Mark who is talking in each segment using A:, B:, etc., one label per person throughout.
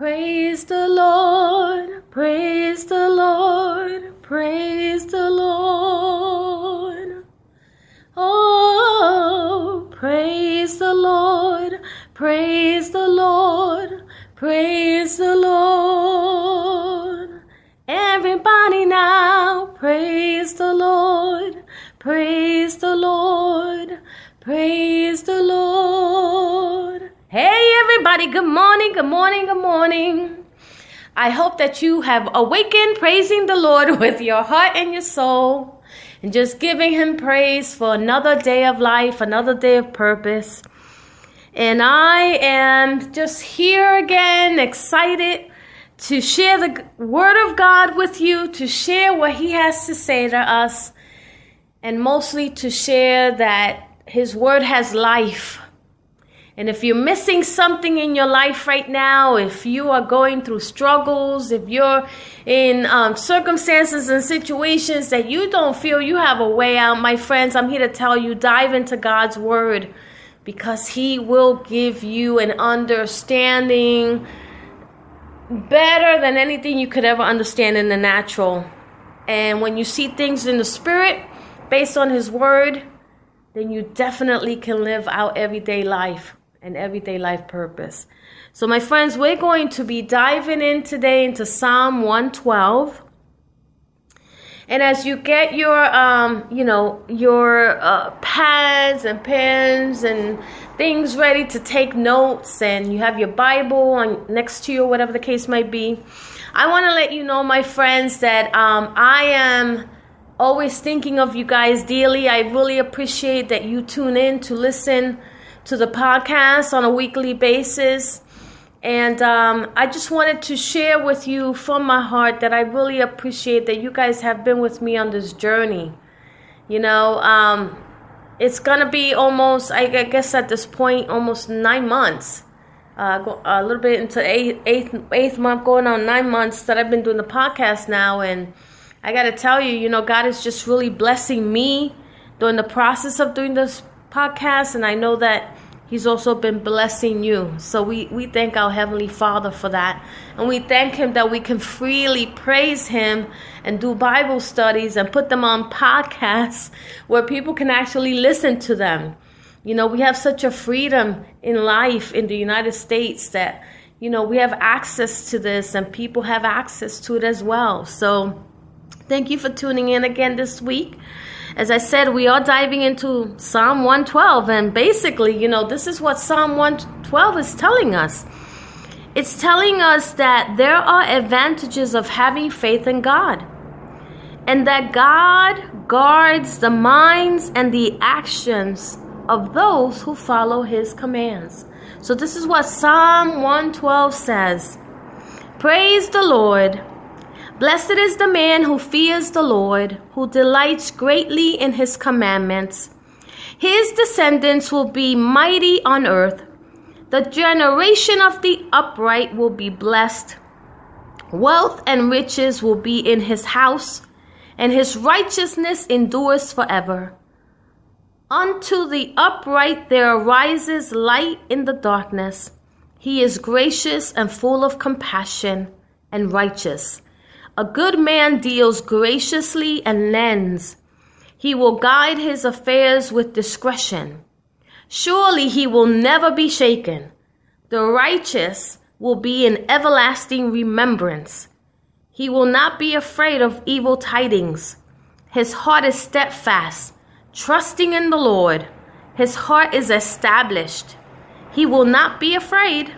A: Praise the Lord, praise the Lord, praise the Lord. Oh, praise the Lord, praise the Lord, praise the Lord. Everybody now, praise the Lord, praise the Lord, praise the Lord. Hey, everybody, good morning, good morning, good morning. I hope that you have awakened praising the Lord with your heart and your soul and just giving Him praise for another day of life, another day of purpose. And I am just here again, excited to share the Word of God with you, to share what He has to say to us, and mostly to share that His Word has life and if you're missing something in your life right now, if you are going through struggles, if you're in um, circumstances and situations that you don't feel you have a way out, my friends, I'm here to tell you dive into God's Word because He will give you an understanding better than anything you could ever understand in the natural. And when you see things in the Spirit based on His Word, then you definitely can live out everyday life and everyday life purpose. So, my friends, we're going to be diving in today into Psalm 112. And as you get your, um, you know, your uh, pads and pens and things ready to take notes, and you have your Bible on next to you, or whatever the case might be, I want to let you know, my friends, that um, I am always thinking of you guys dearly. I really appreciate that you tune in to listen to the podcast on a weekly basis. And um, I just wanted to share with you from my heart that I really appreciate that you guys have been with me on this journey. You know, um, it's going to be almost, I guess at this point, almost nine months. Uh, a little bit into eighth, eighth month, going on nine months that I've been doing the podcast now. And I got to tell you, you know, God is just really blessing me during the process of doing this podcast, and I know that He's also been blessing you. So we, we thank our Heavenly Father for that. And we thank Him that we can freely praise Him and do Bible studies and put them on podcasts where people can actually listen to them. You know, we have such a freedom in life in the United States that, you know, we have access to this and people have access to it as well. So thank you for tuning in again this week as I said, we are diving into Psalm 112, and basically, you know, this is what Psalm 112 is telling us. It's telling us that there are advantages of having faith in God, and that God guards the minds and the actions of those who follow His commands. So, this is what Psalm 112 says Praise the Lord. Blessed is the man who fears the Lord, who delights greatly in his commandments. His descendants will be mighty on earth. The generation of the upright will be blessed. Wealth and riches will be in his house, and his righteousness endures forever. Unto the upright there arises light in the darkness. He is gracious and full of compassion and righteous. A good man deals graciously and lends. He will guide his affairs with discretion. Surely he will never be shaken. The righteous will be in everlasting remembrance. He will not be afraid of evil tidings. His heart is steadfast, trusting in the Lord. His heart is established. He will not be afraid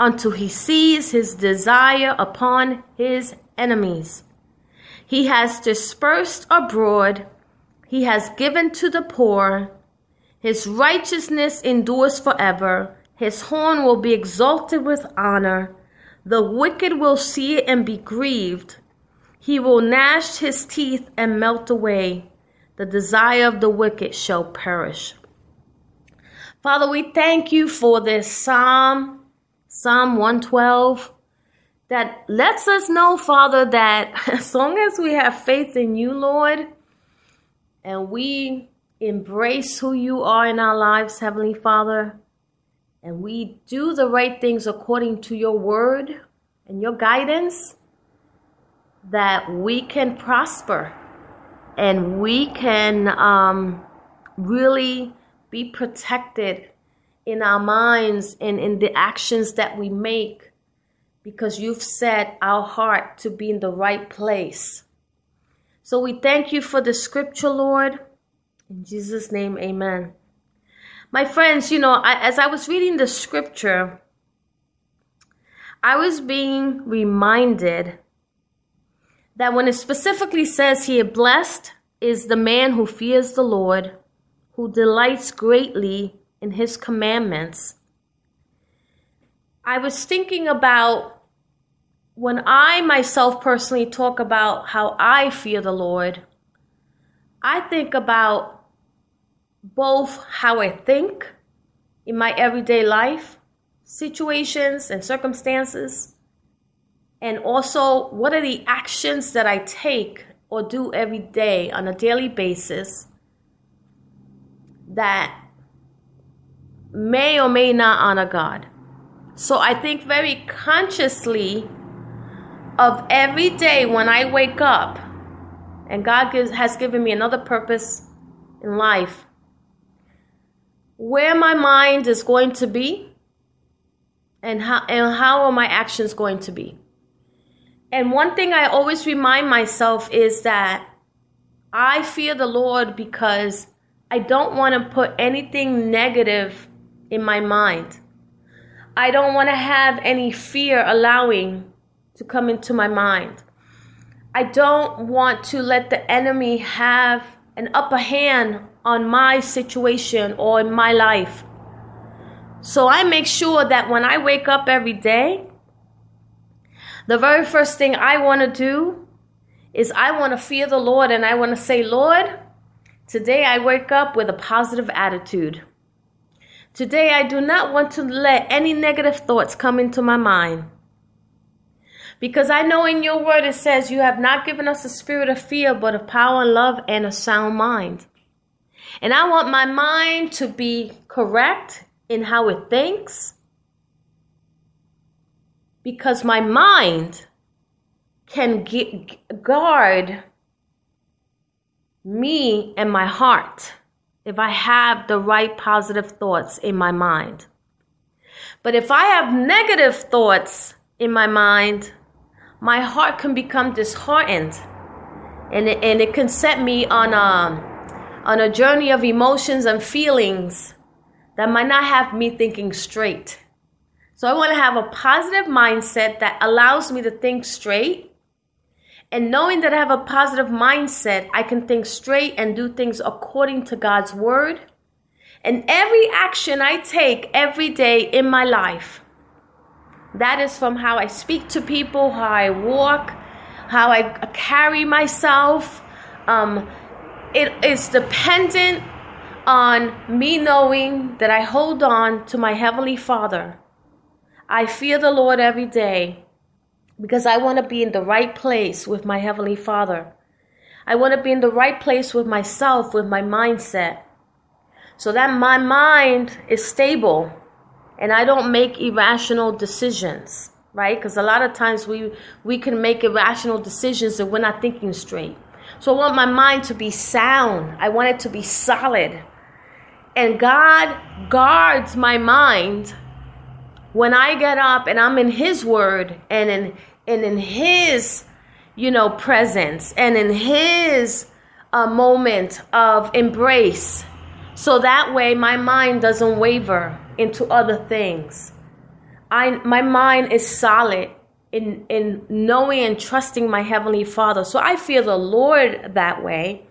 A: until he sees his desire upon his enemies. He has dispersed abroad, he has given to the poor. His righteousness endures forever. His horn will be exalted with honor. The wicked will see it and be grieved. He will gnash his teeth and melt away. The desire of the wicked shall perish. Father, we thank you for this Psalm, Psalm 112, that lets us know, Father, that as long as we have faith in you, Lord, and we embrace who you are in our lives, Heavenly Father, and we do the right things according to your word and your guidance, that we can prosper and we can um, really be protected in our minds and in the actions that we make because you've set our heart to be in the right place. So we thank you for the scripture, Lord. In Jesus' name, amen. My friends, you know, I, as I was reading the scripture, I was being reminded that when it specifically says here, blessed is the man who fears the Lord, who delights greatly in his commandments. I was thinking about when I myself personally talk about how I fear the Lord, I think about both how I think in my everyday life, situations and circumstances, and also what are the actions that I take or do every day on a daily basis that may or may not honor God. So I think very consciously of every day when I wake up and God gives, has given me another purpose in life, where my mind is going to be and how, and how are my actions going to be. And one thing I always remind myself is that I fear the Lord because I don't want to put anything negative in my mind. I don't want to have any fear allowing to come into my mind. I don't want to let the enemy have an upper hand on my situation or in my life. So I make sure that when I wake up every day, the very first thing I want to do is I want to fear the Lord and I want to say, Lord, today I wake up with a positive attitude. Today I do not want to let any negative thoughts come into my mind. Because I know in your word it says you have not given us a spirit of fear, but of power and love and a sound mind. And I want my mind to be correct in how it thinks, because my mind can get, guard me and my heart if I have the right positive thoughts in my mind. But if I have negative thoughts in my mind, my heart can become disheartened and it, and it can set me on a, on a journey of emotions and feelings that might not have me thinking straight. So I want to have a positive mindset that allows me to think straight. And knowing that I have a positive mindset, I can think straight and do things according to God's word. And every action I take every day in my life, that is from how I speak to people, how I walk, how I carry myself. Um, it is dependent on me knowing that I hold on to my Heavenly Father I fear the Lord every day because I want to be in the right place with my Heavenly Father. I want to be in the right place with myself, with my mindset, so that my mind is stable and I don't make irrational decisions, right? Because a lot of times we, we can make irrational decisions and we're not thinking straight. So I want my mind to be sound, I want it to be solid. And God guards my mind when I get up and I'm in His Word and in and in His, you know, presence and in His uh, moment of embrace, so that way my mind doesn't waver into other things. I my mind is solid in in knowing and trusting my heavenly Father. So I feel the Lord that way.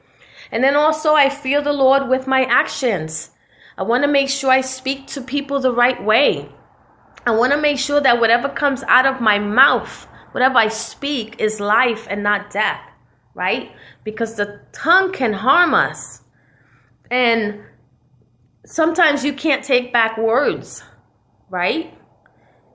A: And then also I feel the Lord with my actions. I want to make sure I speak to people the right way. I want to make sure that whatever comes out of my mouth, whatever I speak, is life and not death, right? Because the tongue can harm us. And sometimes you can't take back words, right?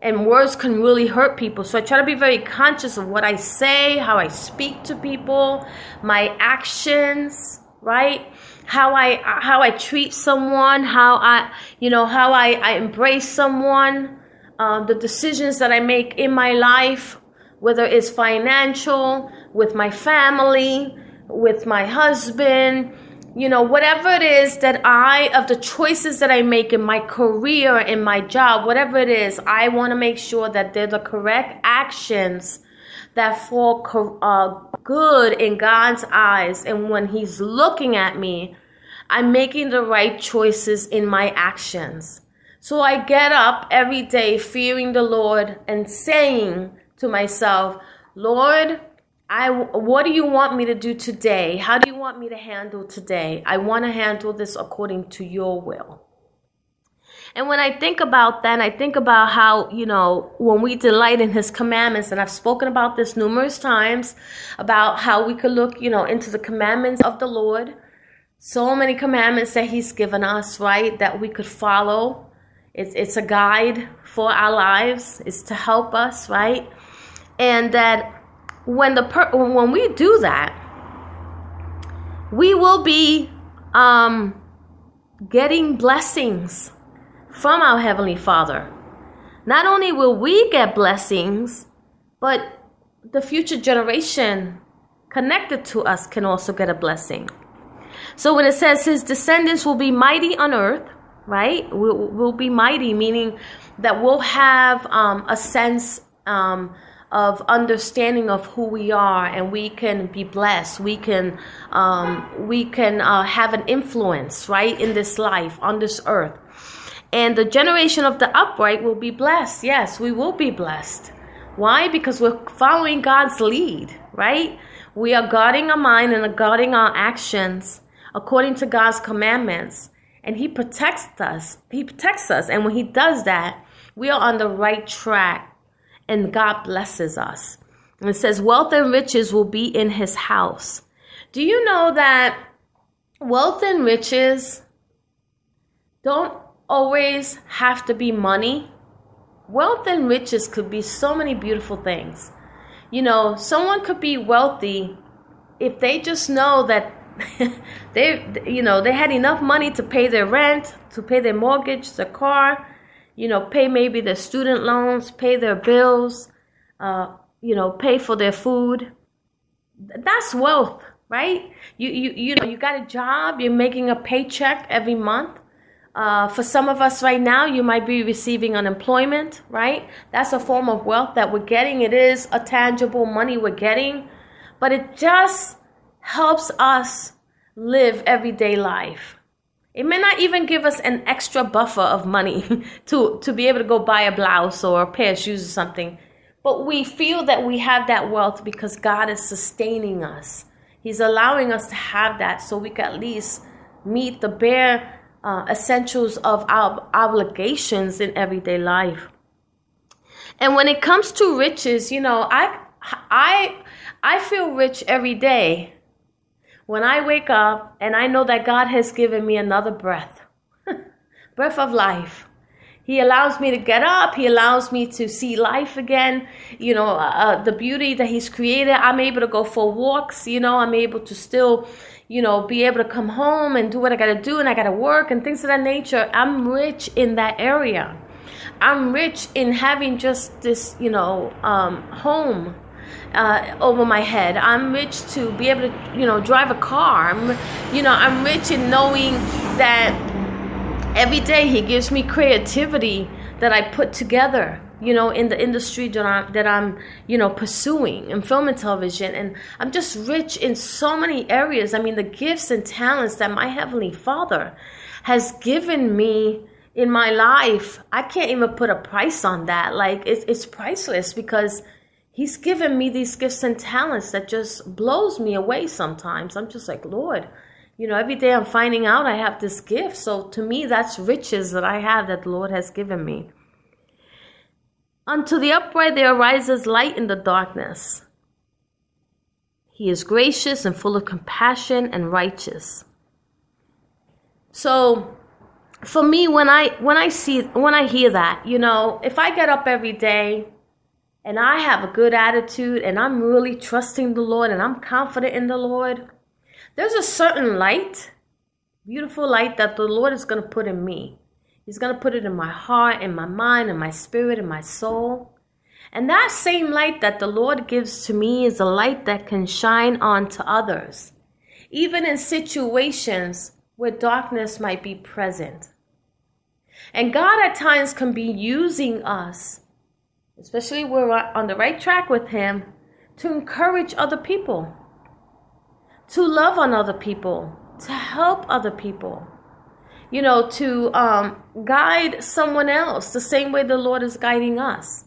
A: And words can really hurt people. So I try to be very conscious of what I say, how I speak to people, my actions, right? How I how I treat someone, how I you know how I, I embrace someone, uh, the decisions that I make in my life, whether it's financial, with my family, with my husband, you know, whatever it is that I, of the choices that I make in my career, in my job, whatever it is, I want to make sure that they're the correct actions that fall uh, good in God's eyes. And when He's looking at me, I'm making the right choices in my actions. So I get up every day fearing the Lord and saying to myself, Lord, I what do you want me to do today? How do you want me to handle today? I want to handle this according to your will. And when I think about that, I think about how, you know, when we delight in his commandments, and I've spoken about this numerous times about how we could look, you know, into the commandments of the Lord. So many commandments that he's given us, right, that we could follow it's, it's a guide for our lives. It's to help us, right? And that when the per- when we do that, we will be um, getting blessings from our heavenly Father. Not only will we get blessings, but the future generation connected to us can also get a blessing. So when it says his descendants will be mighty on earth, right? We'll, we'll be mighty, meaning that we'll have um, a sense um, of understanding of who we are, and we can be blessed. We can um, we can uh, have an influence, right, in this life on this earth. And the generation of the upright will be blessed. Yes, we will be blessed. Why? Because we're following God's lead, right? We are guarding our mind and guarding our actions according to God's commandments and he protects us. He protects us. And when he does that, we are on the right track and God blesses us. And it says, wealth and riches will be in his house. Do you know that wealth and riches don't always have to be money? Wealth and riches could be so many beautiful things. You know, someone could be wealthy if they just know that they you know they had enough money to pay their rent to pay their mortgage their car you know pay maybe their student loans pay their bills uh, you know pay for their food. That's wealth right? You you you know you got a job you're making a paycheck every month. Uh, for some of us right now you might be receiving unemployment right? That's a form of wealth that we're getting. It is a tangible money we're getting but it just helps us live everyday life. It may not even give us an extra buffer of money to, to be able to go buy a blouse or a pair of shoes or something. But we feel that we have that wealth because God is sustaining us. He's allowing us to have that so we can at least meet the bare uh, essentials of our obligations in everyday life. And when it comes to riches, you know, I I I feel rich every day when I wake up and I know that God has given me another breath, breath of life. He allows me to get up. He allows me to see life again. You know, uh, uh, the beauty that He's created. I'm able to go for walks. You know, I'm able to still, you know, be able to come home and do what I got to do and I got to work and things of that nature. I'm rich in that area. I'm rich in having just this, you know, um, home uh, over my head. I'm rich to be able to, you know, drive a car. I'm, you know, I'm rich in knowing that every day He gives me creativity that I put together. You know, in the industry that I'm, that I'm, you know, pursuing in film and television, and I'm just rich in so many areas. I mean, the gifts and talents that my heavenly Father has given me in my life, I can't even put a price on that. Like it's, it's priceless because He's given me these gifts and talents that just blows me away sometimes. I'm just like, Lord, you know, every day I'm finding out I have this gift. So to me, that's riches that I have that the Lord has given me. Unto the upright there arises light in the darkness. He is gracious and full of compassion and righteous. So for me when I when I see when I hear that, you know, if I get up every day and I have a good attitude and I'm really trusting the Lord and I'm confident in the Lord, there's a certain light, beautiful light that the Lord is going to put in me. He's going to put it in my heart, in my mind, in my spirit, in my soul. And that same light that the Lord gives to me is a light that can shine on to others, even in situations where darkness might be present. And God at times can be using us especially we're on the right track with Him, to encourage other people, to love on other people, to help other people, you know, to um, guide someone else the same way the Lord is guiding us,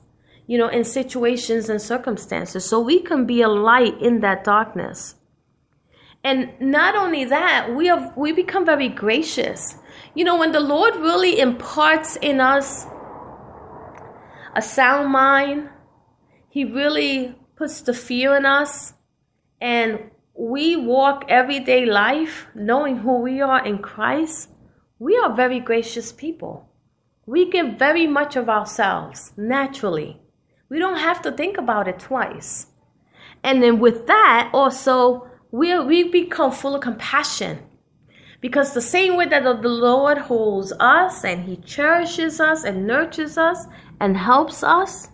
A: you know, in situations and circumstances. So we can be a light in that darkness. And not only that, we have we become very gracious. You know, when the Lord really imparts in us a sound mind. He really puts the fear in us. And we walk everyday life knowing who we are in Christ. We are very gracious people. We give very much of ourselves naturally. We don't have to think about it twice. And then with that, also, we, we become full of compassion. Because the same way that the Lord holds us and He cherishes us and nurtures us and helps us,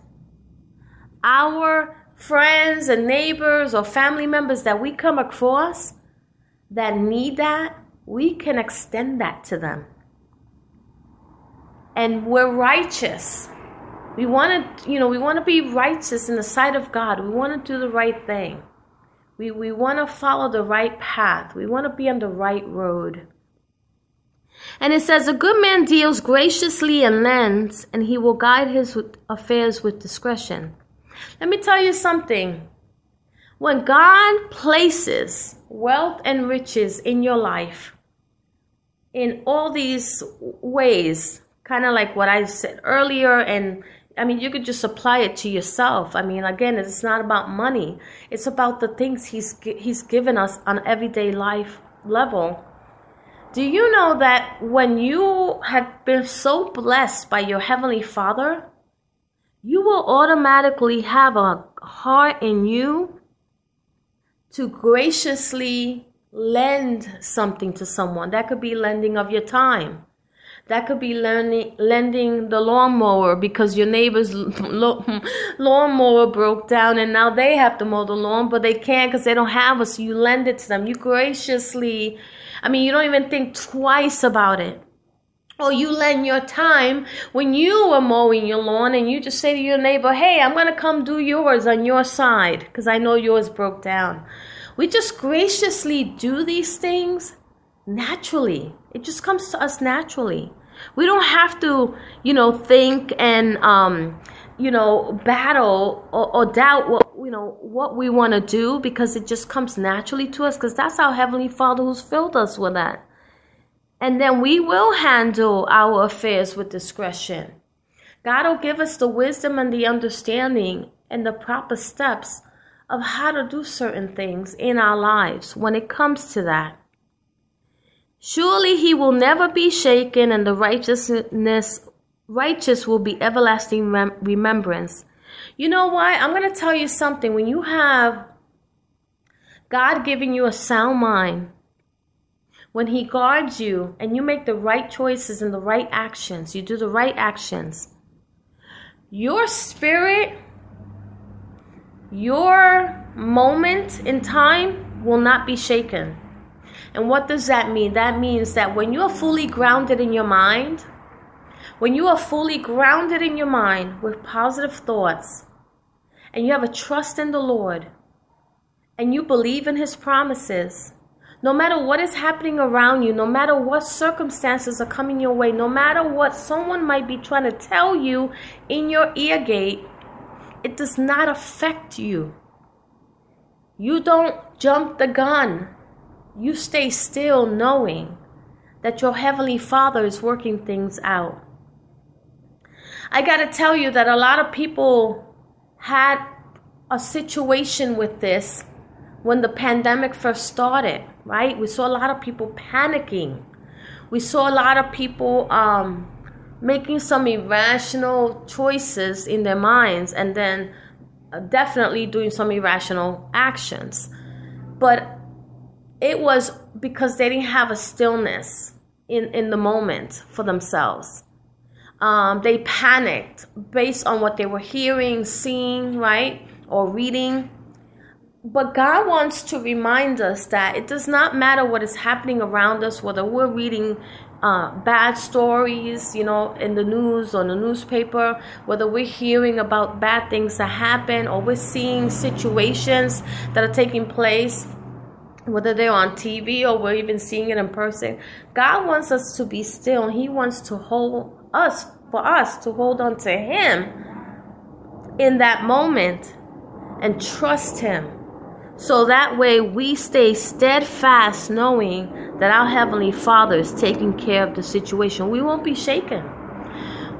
A: our friends and neighbors or family members that we come across that need that, we can extend that to them. And we're righteous. We want to, you know, we want to be righteous in the sight of God. We want to do the right thing. We, we want to follow the right path. We want to be on the right road. And it says, A good man deals graciously and lends, and he will guide his affairs with discretion. Let me tell you something. When God places wealth and riches in your life, in all these ways, kind of like what I said earlier, and I mean, you could just apply it to yourself. I mean, again, it's not about money. It's about the things he's he's given us on everyday life level. Do you know that when you have been so blessed by your Heavenly Father, you will automatically have a heart in you to graciously lend something to someone? That could be lending of your time. That could be lending, lending the lawnmower because your neighbor's lawnmower broke down and now they have to mow the lawn, but they can't because they don't have it. So you lend it to them. You graciously I mean, you don't even think twice about it. Or you lend your time when you are mowing your lawn and you just say to your neighbor, hey, I'm going to come do yours on your side because I know yours broke down. We just graciously do these things naturally. It just comes to us naturally. We don't have to, you know, think and, um, you know, battle or, or doubt what you know what we want to do because it just comes naturally to us because that's our heavenly father who's filled us with that. And then we will handle our affairs with discretion. God will give us the wisdom and the understanding and the proper steps of how to do certain things in our lives when it comes to that. Surely he will never be shaken and the righteousness righteous will be everlasting rem- remembrance you know why? I'm going to tell you something. When you have God giving you a sound mind, when He guards you and you make the right choices and the right actions, you do the right actions, your spirit, your moment in time will not be shaken. And what does that mean? That means that when you are fully grounded in your mind, when you are fully grounded in your mind with positive thoughts, and you have a trust in the Lord and you believe in His promises, no matter what is happening around you, no matter what circumstances are coming your way, no matter what someone might be trying to tell you in your ear gate, it does not affect you. You don't jump the gun. You stay still knowing that your Heavenly Father is working things out. I got to tell you that a lot of people had a situation with this when the pandemic first started, right? We saw a lot of people panicking. We saw a lot of people um, making some irrational choices in their minds and then uh, definitely doing some irrational actions. But it was because they didn't have a stillness in, in the moment for themselves um, they panicked based on what they were hearing, seeing, right, or reading. But God wants to remind us that it does not matter what is happening around us, whether we're reading uh, bad stories, you know, in the news or the newspaper, whether we're hearing about bad things that happen or we're seeing situations that are taking place, whether they're on TV or we're even seeing it in person. God wants us to be still. He wants to hold us for us to hold on to him in that moment and trust him. So that way we stay steadfast knowing that our heavenly father is taking care of the situation. We won't be shaken.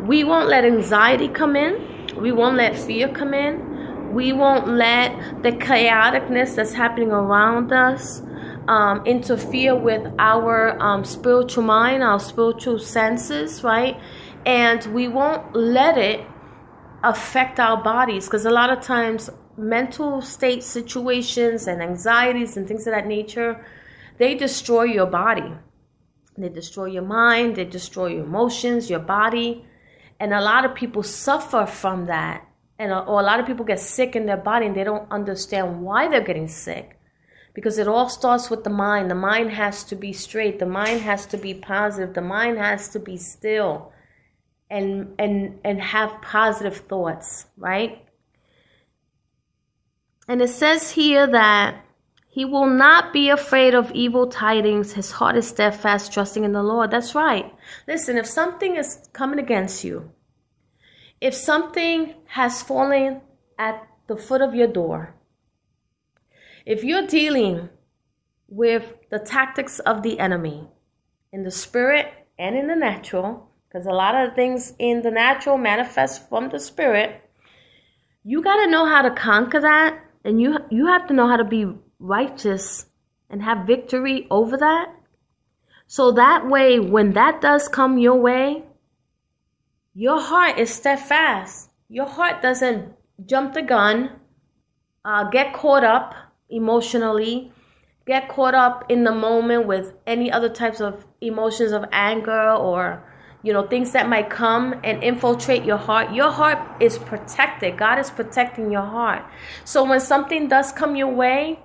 A: We won't let anxiety come in. We won't let fear come in. We won't let the chaoticness that's happening around us um, interfere with our um, spiritual mind, our spiritual senses, right? And we won't let it affect our bodies because a lot of times mental state situations and anxieties and things of that nature they destroy your body. They destroy your mind they destroy your emotions your body. And a lot of people suffer from that. And or a lot of people get sick in their body and they don't understand why they're getting sick because it all starts with the mind. The mind has to be straight. The mind has to be positive. The mind has to be still and and and have positive thoughts, right? And it says here that he will not be afraid of evil tidings. His heart is steadfast, trusting in the Lord. That's right. Listen, if something is coming against you, if something has fallen at the foot of your door, if you're dealing with the tactics of the enemy in the spirit and in the natural, because a lot of things in the natural manifest from the spirit, you got to know how to conquer that and you you have to know how to be righteous and have victory over that. So that way when that does come your way, your heart is steadfast. Your heart doesn't jump the gun, uh, get caught up emotionally, get caught up in the moment with any other types of emotions of anger or you know things that might come and infiltrate your heart. Your heart is protected. God is protecting your heart. So when something does come your way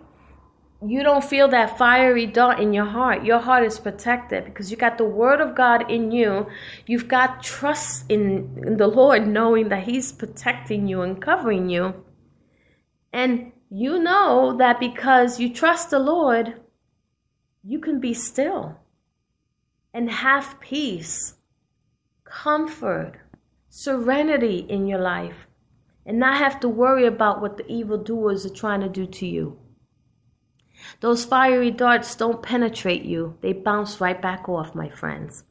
A: you don't feel that fiery dart in your heart. Your heart is protected because you got the word of god in you. You've got trust in, in the lord knowing that he's protecting you and covering you. And you know that because you trust the Lord, you can be still and have peace, comfort, serenity in your life, and not have to worry about what the evildoers are trying to do to you. Those fiery darts don't penetrate you, they bounce right back off, my friends.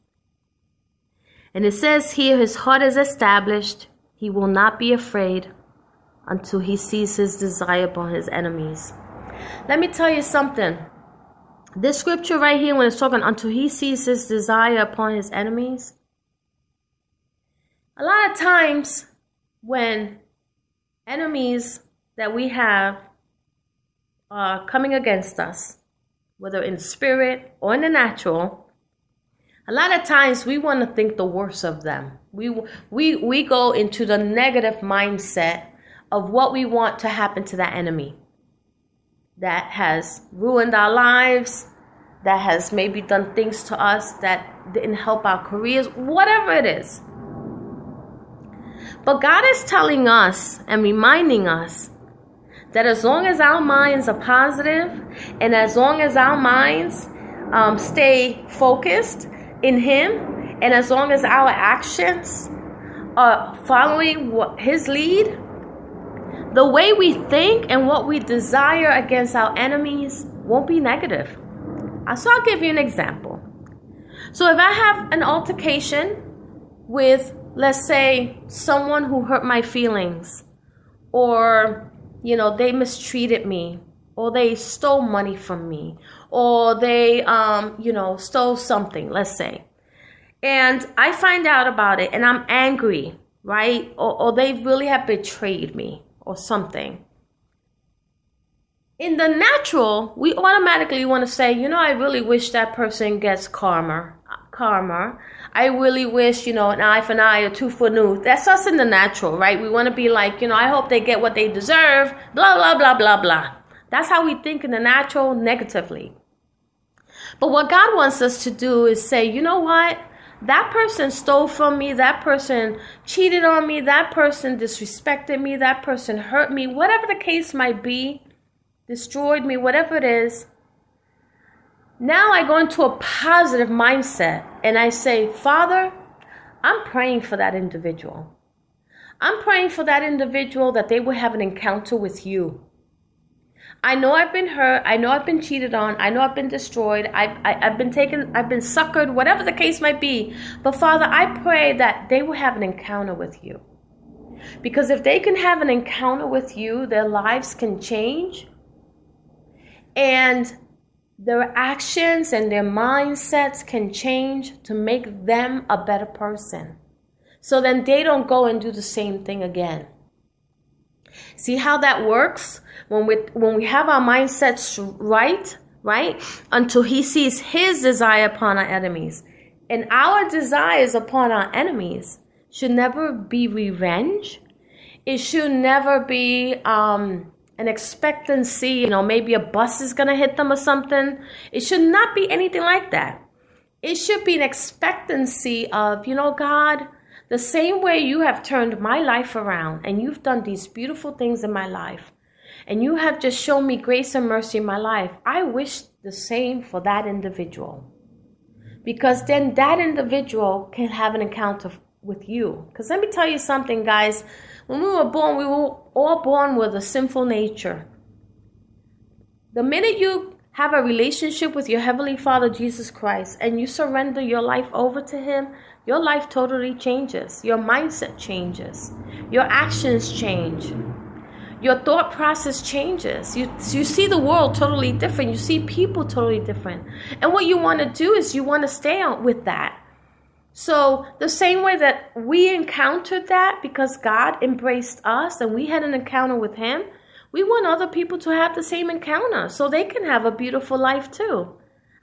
A: And it says here, his heart is established, he will not be afraid until he sees his desire upon his enemies. Let me tell you something. This scripture right here, when it's talking until he sees his desire upon his enemies, a lot of times when enemies that we have are coming against us, whether in spirit or in the natural, a lot of times we want to think the worst of them. We, we, we go into the negative mindset of what we want to happen to that enemy that has ruined our lives, that has maybe done things to us that didn't help our careers, whatever it is. But God is telling us and reminding us that as long as our minds are positive and as long as our minds um, stay focused in Him and as long as our actions are following His lead, the way we think and what we desire against our enemies won't be negative. Uh, so I'll give you an example. So if I have an altercation with let's say someone who hurt my feelings or you know they mistreated me or they stole money from me or they um, you know stole something let's say and i find out about it and i'm angry right or, or they really have betrayed me or something in the natural we automatically want to say you know i really wish that person gets karma karma I really wish, you know, an eye for an eye a tooth for a tooth. That's us in the natural, right? We want to be like, you know, I hope they get what they deserve, blah, blah, blah, blah, blah. That's how we think in the natural negatively. But what God wants us to do is say, you know what? That person stole from me, that person cheated on me, that person disrespected me, that person hurt me, whatever the case might be, destroyed me, whatever it is. Now I go into a positive mindset and I say, Father, I'm praying for that individual. I'm praying for that individual that they will have an encounter with you. I know I've been hurt. I know I've been cheated on. I know I've been destroyed. I've, I, have been taken, I've been suckered, whatever the case might be. But Father, I pray that they will have an encounter with you. Because if they can have an encounter with you, their lives can change. And their actions and their mindsets can change to make them a better person. So then they don't go and do the same thing again. See how that works? When we when we have our mindsets right, right? Until he sees his desire upon our enemies. And our desires upon our enemies should never be revenge. It should never be um an expectancy, you know, maybe a bus is going to hit them or something. It should not be anything like that. It should be an expectancy of, you know, God, the same way you have turned my life around and you've done these beautiful things in my life and you have just shown me grace and mercy in my life, I wish the same for that individual. Because then that individual can have an encounter with you. Because let me tell you something, guys. When we were born, we were all born with a sinful nature. The minute you have a relationship with your Heavenly Father, Jesus Christ, and you surrender your life over to Him, your life totally changes. Your mindset changes. Your actions change. Your thought process changes. You, you see the world totally different. You see people totally different. And what you want to do is you want to stay out with that. So, the same way that we encountered that because God embraced us and we had an encounter with Him, we want other people to have the same encounter so they can have a beautiful life too.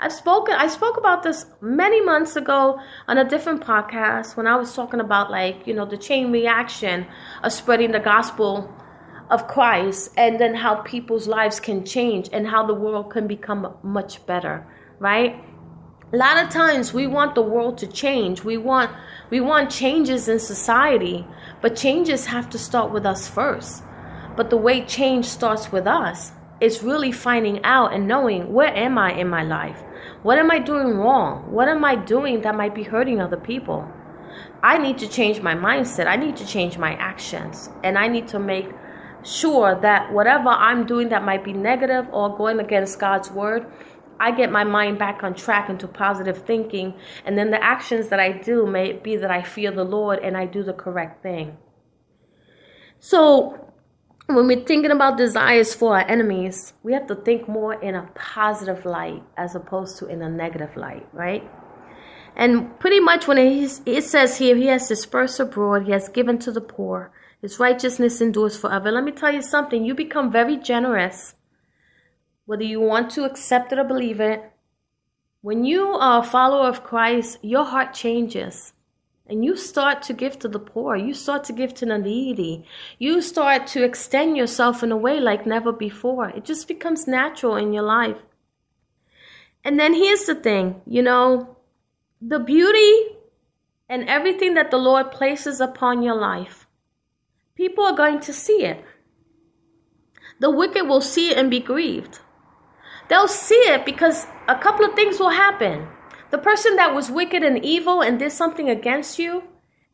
A: I've spoken I spoke about this many months ago on a different podcast when I was talking about like, you know, the chain reaction of spreading the gospel of Christ and then how people's lives can change and how the world can become much better, right? a lot of times we want the world to change. We want we want changes in society but changes have to start with us first. But the way change starts with us is really finding out and knowing where am i in my life what am i doing wrong? What am i doing that might be hurting other people? I need to change my mindset. I need to change my actions. And i need to make sure that whatever i'm doing that might be negative or going against god's word I get my mind back on track into positive thinking, and then the actions that I do may be that I fear the Lord and I do the correct thing. So, when we're thinking about desires for our enemies, we have to think more in a positive light as opposed to in a negative light, right? And pretty much when it, says here, he has dispersed abroad, he has given to the poor, his righteousness endures forever. Let me tell you something, you become very generous whether you want to accept it or believe it, when you are a follower of Christ, your heart changes. And you start to give to the poor. You start to give to the needy. You start to extend yourself in a way like never before. It just becomes natural in your life. And then here's the thing you know, the beauty and everything that the Lord places upon your life, people are going to see it. The wicked will see it and be grieved. They'll see it because a couple of things will happen. The person that was wicked and evil and did something against you,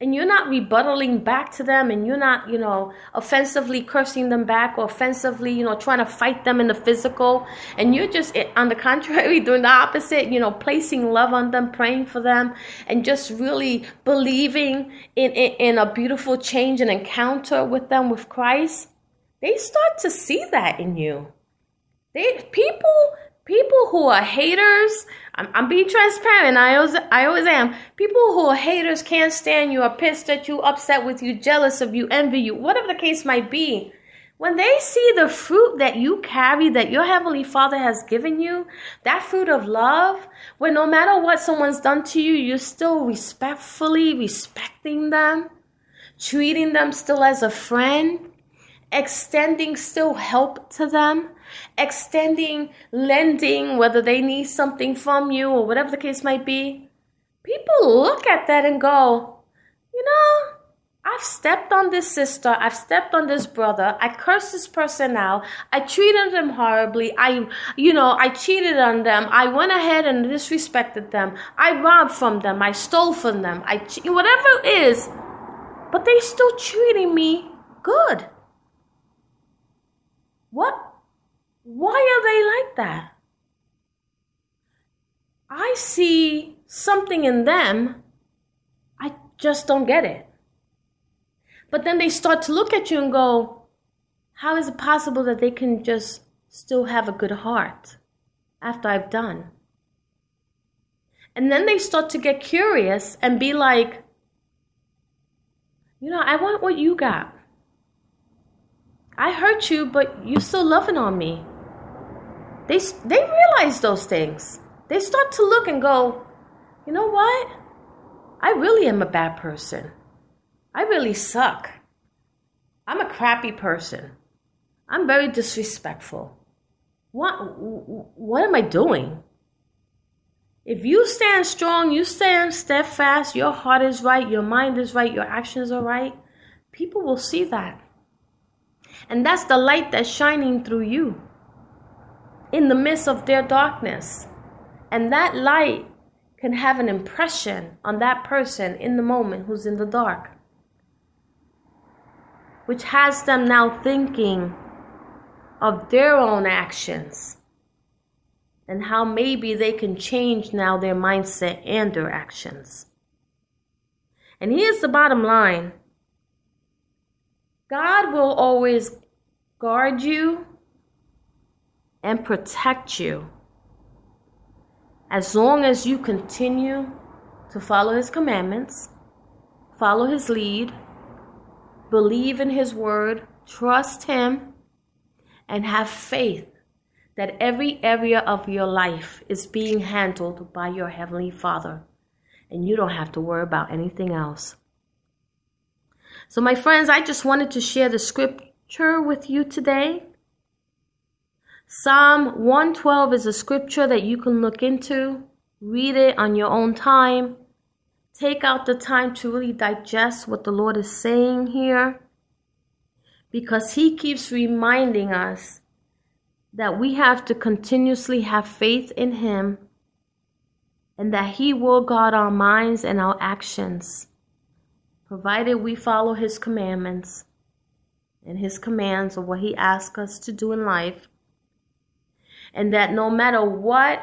A: and you're not rebuttaling back to them and you're not you know offensively cursing them back or offensively you know trying to fight them in the physical and you're just eh, on the contrary doing the opposite you know placing love on them praying for them and just really believing in, in, in a beautiful change and encounter with them with christ they start to see that in you. They people people who are haters I'm, I'm being transparent i always i always am. People who are haters can't stand you are pissed at you upset with you jealous of you envy you whatever the case might be. When they see the fruit that you carry that your heavenly father has given you that fruit of love where no matter what someone's done to you you're still respectfully respecting them treating them still as a friend extending still help to them extending, lending, whether they need something from you or whatever the case might be, people look at that and go, you know, I've stepped on this sister, I've stepped on this brother, I cursed this person out, I treated them horribly, I, you know, I cheated on them, I went ahead and disrespected them, I robbed from them, I stole from them, I, whatever it is, but they still treating me good. What why are they like that? I see something in them, I just don't get it. But then they start to look at you and go, How is it possible that they can just still have a good heart after I've done? And then they start to get curious and be like, You know, I want what you got. I hurt you, but you're still loving on me. They, they realize those things. They start to look and go, you know what? I really am a bad person. I really suck. I'm a crappy person. I'm very disrespectful. What, what am I doing? If you stand strong, you stand steadfast, your heart is right, your mind is right, your actions are right, people will see that. And that's the light that's shining through you in the midst of their darkness. And that light can have an impression on that person in the moment who's in the dark, which has them now thinking of their own actions and how maybe they can change now their mindset and their actions. And here's the bottom line God will always guard you and protect you as long as you continue to follow His commandments, follow His lead, believe in His word, trust Him, and have faith that every area of your life is being handled by your Heavenly Father, and you don't have to worry about anything else. So, my friends, I just wanted to share the scripture with you today. Psalm 112 is a scripture that you can look into, read it on your own time. Take out the time to really digest what the Lord is saying here because He keeps reminding us that we have to continuously have faith in Him and that He will guard our minds and our actions, provided we follow His commandments and His commands of what He asks us to do in life and that no matter what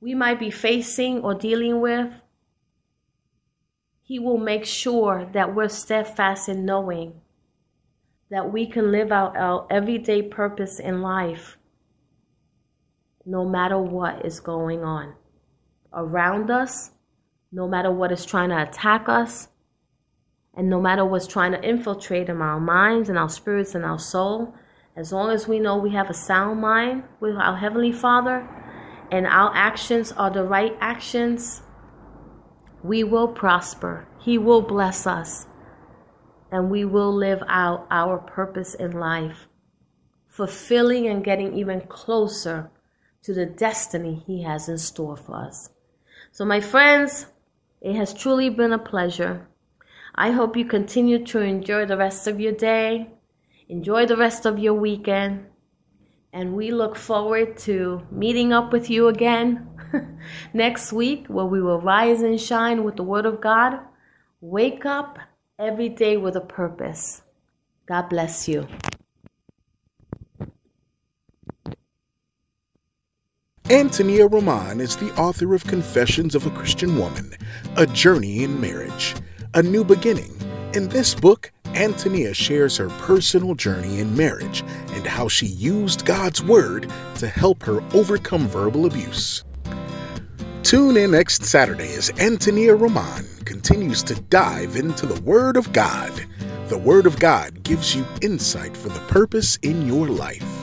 A: we might be facing or dealing with, He will make sure that we're steadfast in knowing that we can live out our everyday purpose in life no matter what is going on around us, no matter what is trying to attack us, and no matter what's trying to infiltrate in our minds and our spirits and our soul, as long as we know we have a sound mind with our Heavenly Father and our actions are the right actions, we will prosper. He will bless us. And we will live out our purpose in life, fulfilling and getting even closer to the destiny He has in store for us. So, my friends, it has truly been a pleasure. I hope you continue to enjoy the rest of your day. Enjoy the rest of your weekend. And we look forward to meeting up with you again next week where we will rise and shine with the Word of God Wake up every day with a purpose. God bless you.
B: Antonia Roman is the author of Confessions of a Christian Woman, A Journey in Marriage, A New Beginning. In this book, Antonia shares her personal journey in marriage and how she used God's Word to help her overcome verbal abuse. Tune in next Saturday as Antonia Roman continues to dive into the Word of God. The Word of God gives you insight for the purpose in your life.